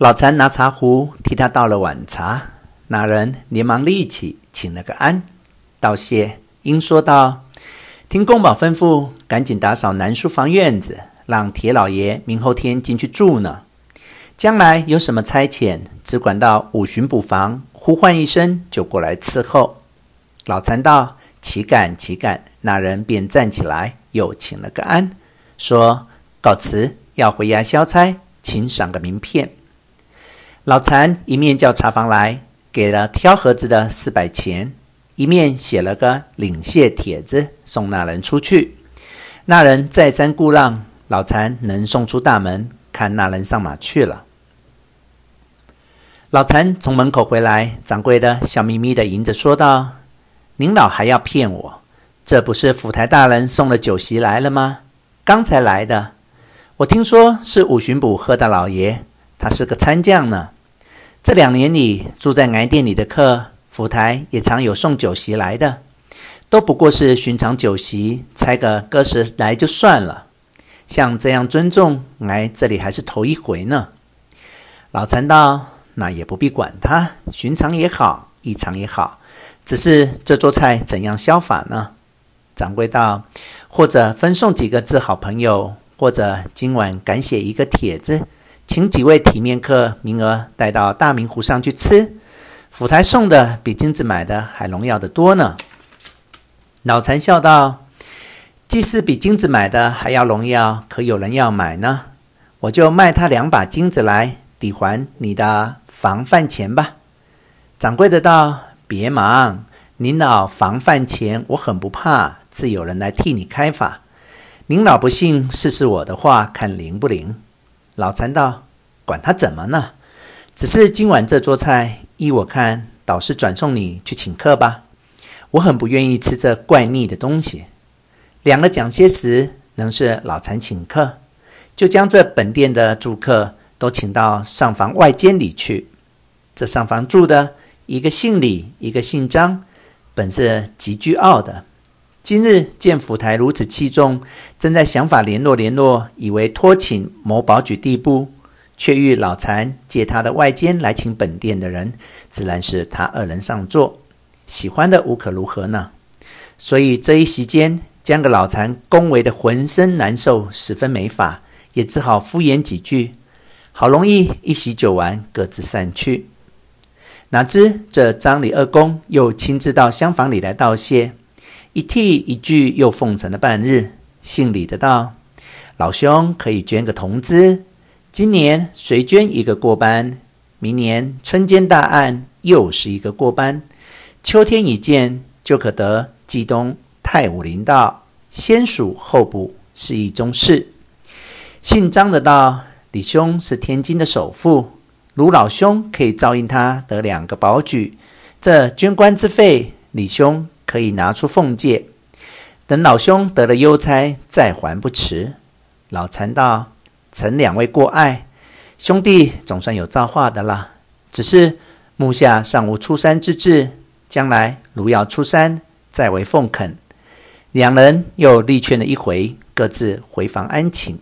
老残拿茶壶替他倒了碗茶，那人连忙立起，请了个安，道谢，应说道：“听公保吩咐，赶紧打扫南书房院子，让铁老爷明后天进去住呢。将来有什么差遣，只管到五巡捕房呼唤一声，就过来伺候。”老残道：“岂敢岂敢！”那人便站起来，又请了个安，说：“告辞，要回衙消差，请赏个名片。”老残一面叫茶房来，给了挑盒子的四百钱，一面写了个领谢帖子送那人出去。那人再三故让，老残能送出大门，看那人上马去了。老残从门口回来，掌柜的笑眯眯地迎着说道：“您老还要骗我？这不是府台大人送了酒席来了吗？刚才来的，我听说是五巡捕贺大老爷。”他是个参将呢。这两年里住在挨店里的客，府台也常有送酒席来的，都不过是寻常酒席，猜个个十来就算了。像这样尊重，挨这里还是头一回呢。老禅道：“那也不必管他，寻常也好，异常也好，只是这桌菜怎样消法呢？”掌柜道：“或者分送几个字好朋友，或者今晚赶写一个帖子。”请几位体面客名额带到大明湖上去吃，府台送的比金子买的还荣耀得多呢。老残笑道：“既是比金子买的还要荣耀，可有人要买呢？我就卖他两把金子来抵还你的房饭钱吧。”掌柜的道：“别忙，您老房饭钱我很不怕，自有人来替你开法。您老不信，试试我的话，看灵不灵。”老禅道：“管他怎么呢？只是今晚这桌菜，依我看，倒是转送你去请客吧。我很不愿意吃这怪腻的东西。”两个讲些时，能是老禅请客，就将这本店的住客都请到上房外间里去。这上房住的一个姓李，一个姓张，本是极倨傲的。今日见府台如此器重，正在想法联络联络，以为托请某保举地步，却遇老残借他的外间来请本店的人，自然是他二人上座，喜欢的无可如何呢？所以这一席间，将个老残恭维的浑身难受，十分没法，也只好敷衍几句，好容易一席酒完，各自散去。哪知这张李二公又亲自到厢房里来道谢。一替一句，又奉承了半日。姓李的道：“老兄可以捐个铜资，今年随捐一个过班，明年春间大案又是一个过班，秋天一见就可得冀东太武林道，先署后补是一宗事。”姓张的道：“李兄是天津的首富，卢老兄可以照应他得两个保举，这捐官之费，李兄。”可以拿出奉借，等老兄得了优差再还不迟。老禅道：“承两位过爱，兄弟总算有造化的了。只是目下尚无出山之志，将来如要出山，再为奉恳。”两人又力劝了一回，各自回房安寝。